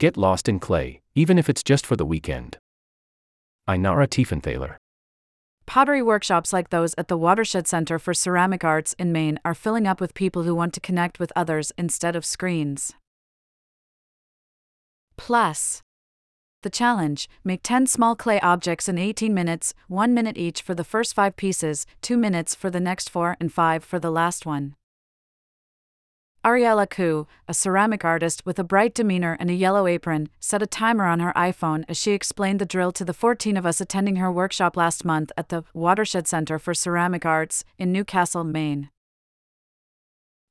Get lost in clay, even if it's just for the weekend. Ainara Tiefenthaler. Pottery workshops like those at the Watershed Center for Ceramic Arts in Maine are filling up with people who want to connect with others instead of screens. Plus, the challenge make 10 small clay objects in 18 minutes, 1 minute each for the first 5 pieces, 2 minutes for the next 4, and 5 for the last one. Ariella Ku, a ceramic artist with a bright demeanor and a yellow apron, set a timer on her iPhone as she explained the drill to the 14 of us attending her workshop last month at the Watershed Center for Ceramic Arts in Newcastle, Maine.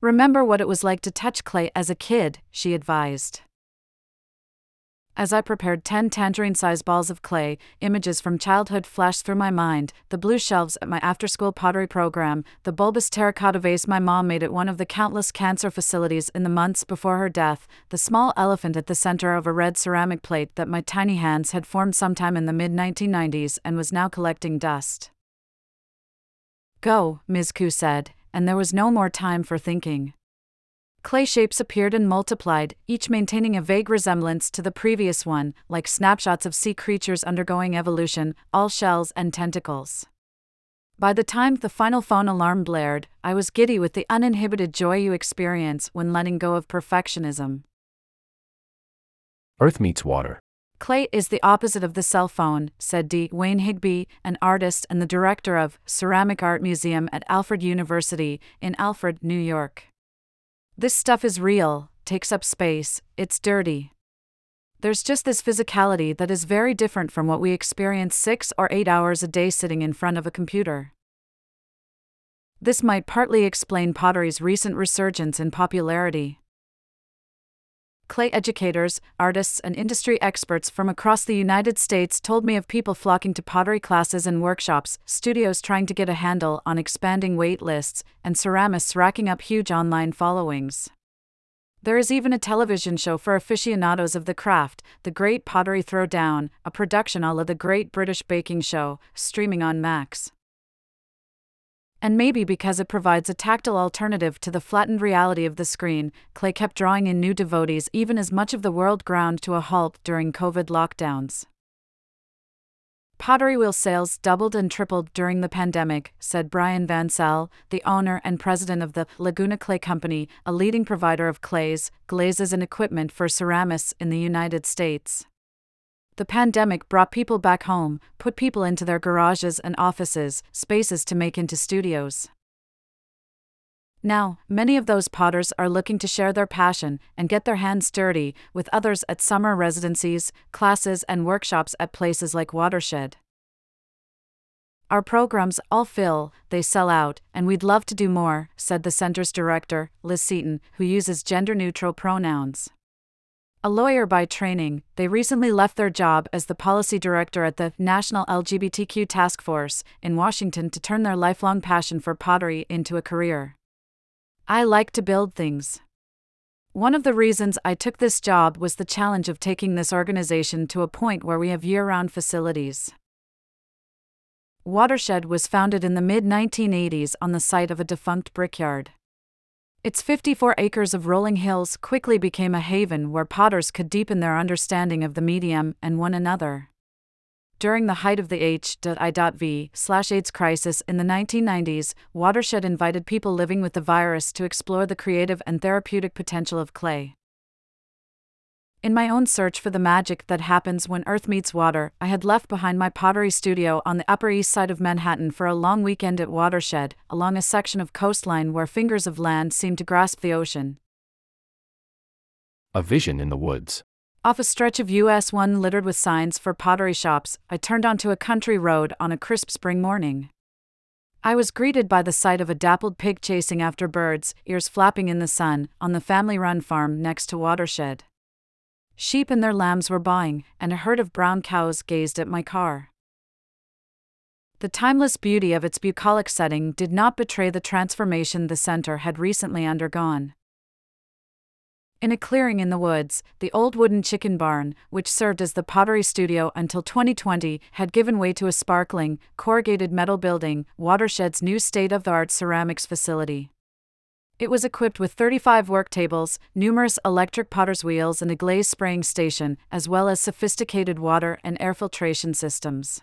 Remember what it was like to touch clay as a kid, she advised. As I prepared 10 tangerine sized balls of clay, images from childhood flashed through my mind the blue shelves at my after school pottery program, the bulbous terracotta vase my mom made at one of the countless cancer facilities in the months before her death, the small elephant at the center of a red ceramic plate that my tiny hands had formed sometime in the mid 1990s and was now collecting dust. Go, Ms. Koo said, and there was no more time for thinking clay shapes appeared and multiplied, each maintaining a vague resemblance to the previous one, like snapshots of sea creatures undergoing evolution, all shells and tentacles. By the time the final phone alarm blared, I was giddy with the uninhibited joy you experience when letting go of perfectionism. Earth meets water. Clay is the opposite of the cell phone, said D. Wayne Higby, an artist and the director of Ceramic Art Museum at Alfred University in Alfred, New York. This stuff is real, takes up space, it's dirty. There's just this physicality that is very different from what we experience six or eight hours a day sitting in front of a computer. This might partly explain pottery's recent resurgence in popularity. Clay educators, artists, and industry experts from across the United States told me of people flocking to pottery classes and workshops, studios trying to get a handle on expanding wait lists, and ceramists racking up huge online followings. There is even a television show for aficionados of the craft, The Great Pottery Throwdown, a production a la The Great British Baking Show, streaming on Max and maybe because it provides a tactile alternative to the flattened reality of the screen, Clay kept drawing in new devotees even as much of the world ground to a halt during COVID lockdowns. Pottery wheel sales doubled and tripled during the pandemic, said Brian Vansell, the owner and president of the Laguna Clay Company, a leading provider of clays, glazes, and equipment for ceramists in the United States. The pandemic brought people back home, put people into their garages and offices, spaces to make into studios. Now, many of those potters are looking to share their passion and get their hands dirty with others at summer residencies, classes, and workshops at places like Watershed. Our programs all fill, they sell out, and we'd love to do more, said the center's director, Liz Seaton, who uses gender neutral pronouns. A lawyer by training, they recently left their job as the policy director at the National LGBTQ Task Force in Washington to turn their lifelong passion for pottery into a career. I like to build things. One of the reasons I took this job was the challenge of taking this organization to a point where we have year round facilities. Watershed was founded in the mid 1980s on the site of a defunct brickyard. Its 54 acres of rolling hills quickly became a haven where potters could deepen their understanding of the medium and one another. During the height of the H.I.V. AIDS crisis in the 1990s, Watershed invited people living with the virus to explore the creative and therapeutic potential of clay. In my own search for the magic that happens when earth meets water, I had left behind my pottery studio on the Upper East Side of Manhattan for a long weekend at Watershed, along a section of coastline where fingers of land seemed to grasp the ocean. A vision in the woods. Off a stretch of US 1 littered with signs for pottery shops, I turned onto a country road on a crisp spring morning. I was greeted by the sight of a dappled pig chasing after birds, ears flapping in the sun, on the family run farm next to Watershed. Sheep and their lambs were baaing, and a herd of brown cows gazed at my car. The timeless beauty of its bucolic setting did not betray the transformation the center had recently undergone. In a clearing in the woods, the old wooden chicken barn, which served as the pottery studio until 2020, had given way to a sparkling, corrugated metal building, Watershed's new state of the art ceramics facility. It was equipped with 35 work tables, numerous electric potter's wheels, and a glaze spraying station, as well as sophisticated water and air filtration systems.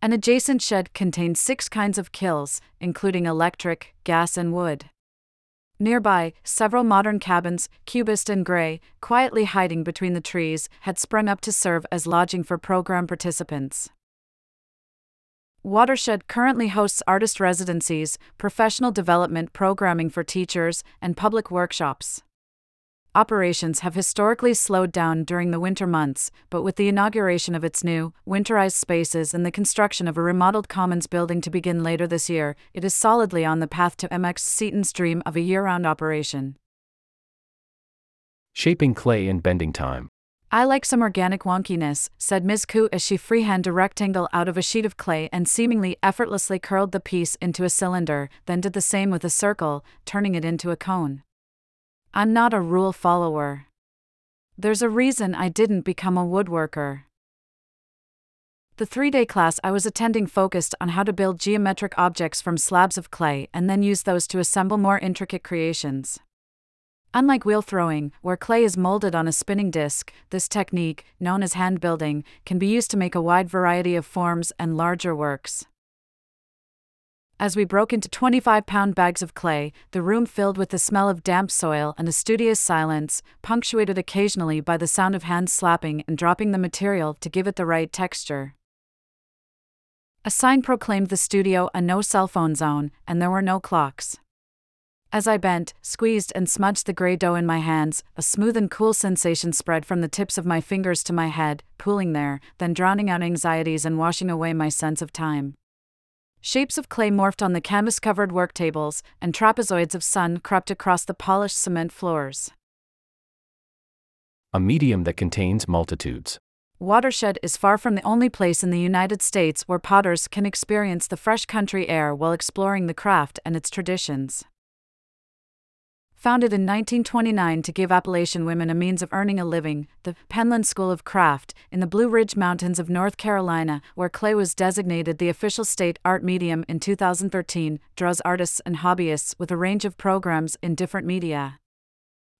An adjacent shed contained six kinds of kilns, including electric, gas, and wood. Nearby, several modern cabins, cubist and gray, quietly hiding between the trees, had sprung up to serve as lodging for program participants. Watershed currently hosts artist residencies, professional development programming for teachers, and public workshops. Operations have historically slowed down during the winter months, but with the inauguration of its new, winterized spaces and the construction of a remodeled Commons building to begin later this year, it is solidly on the path to MX Seaton's dream of a year round operation. Shaping clay in bending time. I like some organic wonkiness, said Ms. Koo as she freehand a rectangle out of a sheet of clay and seemingly effortlessly curled the piece into a cylinder, then did the same with a circle, turning it into a cone. I'm not a rule follower. There's a reason I didn't become a woodworker. The three day class I was attending focused on how to build geometric objects from slabs of clay and then use those to assemble more intricate creations. Unlike wheel throwing, where clay is molded on a spinning disc, this technique, known as hand building, can be used to make a wide variety of forms and larger works. As we broke into 25 pound bags of clay, the room filled with the smell of damp soil and a studious silence, punctuated occasionally by the sound of hands slapping and dropping the material to give it the right texture. A sign proclaimed the studio a no cell phone zone, and there were no clocks. As I bent, squeezed, and smudged the gray dough in my hands, a smooth and cool sensation spread from the tips of my fingers to my head, pooling there, then drowning out anxieties and washing away my sense of time. Shapes of clay morphed on the canvas covered work tables, and trapezoids of sun crept across the polished cement floors. A medium that contains multitudes. Watershed is far from the only place in the United States where potters can experience the fresh country air while exploring the craft and its traditions. Founded in 1929 to give Appalachian women a means of earning a living, the Penland School of Craft, in the Blue Ridge Mountains of North Carolina, where clay was designated the official state art medium in 2013, draws artists and hobbyists with a range of programs in different media.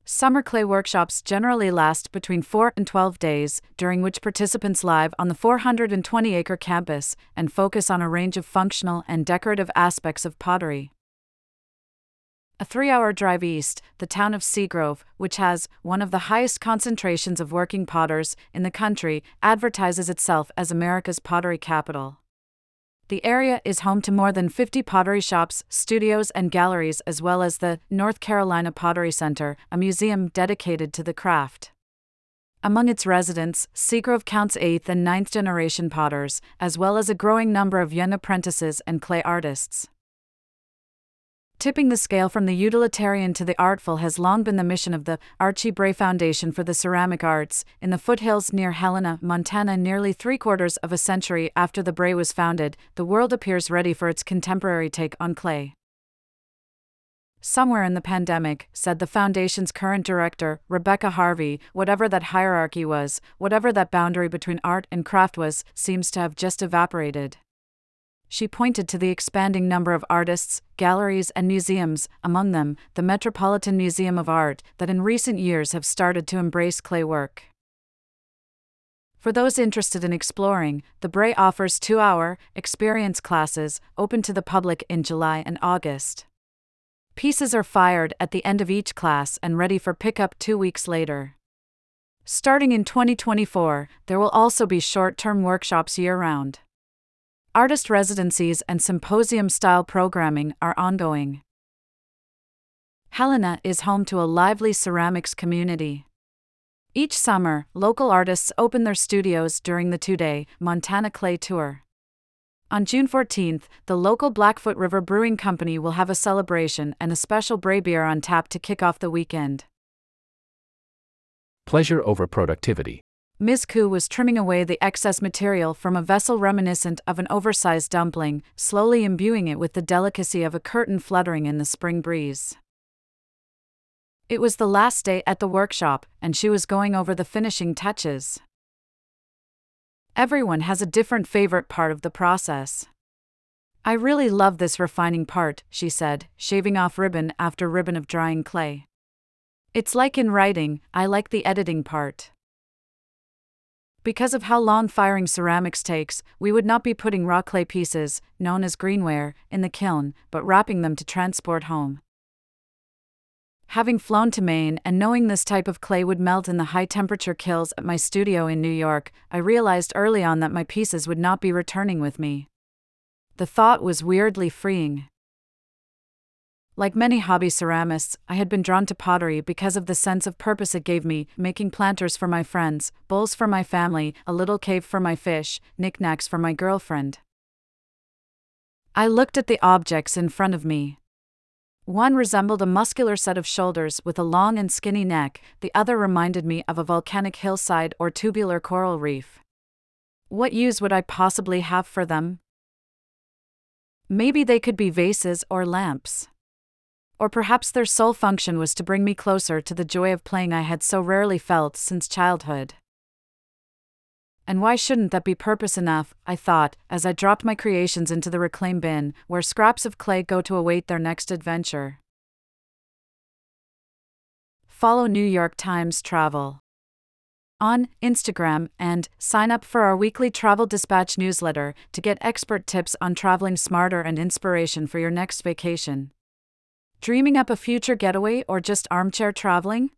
Summer clay workshops generally last between 4 and 12 days, during which participants live on the 420 acre campus and focus on a range of functional and decorative aspects of pottery. A three hour drive east, the town of Seagrove, which has one of the highest concentrations of working potters in the country, advertises itself as America's pottery capital. The area is home to more than 50 pottery shops, studios, and galleries, as well as the North Carolina Pottery Center, a museum dedicated to the craft. Among its residents, Seagrove counts 8th and ninth generation potters, as well as a growing number of young apprentices and clay artists. Tipping the scale from the utilitarian to the artful has long been the mission of the Archie Bray Foundation for the Ceramic Arts. In the foothills near Helena, Montana, nearly three quarters of a century after the Bray was founded, the world appears ready for its contemporary take on clay. Somewhere in the pandemic, said the Foundation's current director, Rebecca Harvey, whatever that hierarchy was, whatever that boundary between art and craft was, seems to have just evaporated she pointed to the expanding number of artists, galleries, and museums, among them, the Metropolitan Museum of Art, that in recent years have started to embrace clay work. For those interested in exploring, the Bray offers two hour experience classes, open to the public in July and August. Pieces are fired at the end of each class and ready for pickup two weeks later. Starting in 2024, there will also be short term workshops year round. Artist residencies and symposium style programming are ongoing. Helena is home to a lively ceramics community. Each summer, local artists open their studios during the two day Montana Clay Tour. On June 14th, the local Blackfoot River Brewing Company will have a celebration and a special Bray beer on tap to kick off the weekend. Pleasure over productivity. Ms. Koo was trimming away the excess material from a vessel reminiscent of an oversized dumpling, slowly imbuing it with the delicacy of a curtain fluttering in the spring breeze. It was the last day at the workshop, and she was going over the finishing touches. Everyone has a different favorite part of the process. I really love this refining part, she said, shaving off ribbon after ribbon of drying clay. It's like in writing, I like the editing part. Because of how long firing ceramics takes, we would not be putting raw clay pieces, known as greenware, in the kiln, but wrapping them to transport home. Having flown to Maine and knowing this type of clay would melt in the high temperature kilns at my studio in New York, I realized early on that my pieces would not be returning with me. The thought was weirdly freeing. Like many hobby ceramists, I had been drawn to pottery because of the sense of purpose it gave me, making planters for my friends, bowls for my family, a little cave for my fish, knickknacks for my girlfriend. I looked at the objects in front of me. One resembled a muscular set of shoulders with a long and skinny neck, the other reminded me of a volcanic hillside or tubular coral reef. What use would I possibly have for them? Maybe they could be vases or lamps. Or perhaps their sole function was to bring me closer to the joy of playing I had so rarely felt since childhood. And why shouldn't that be purpose enough? I thought, as I dropped my creations into the reclaim bin, where scraps of clay go to await their next adventure. Follow New York Times Travel on Instagram and sign up for our weekly Travel Dispatch newsletter to get expert tips on traveling smarter and inspiration for your next vacation. Dreaming up a future getaway or just armchair traveling?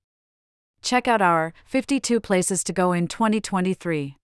Check out our 52 Places to Go in 2023.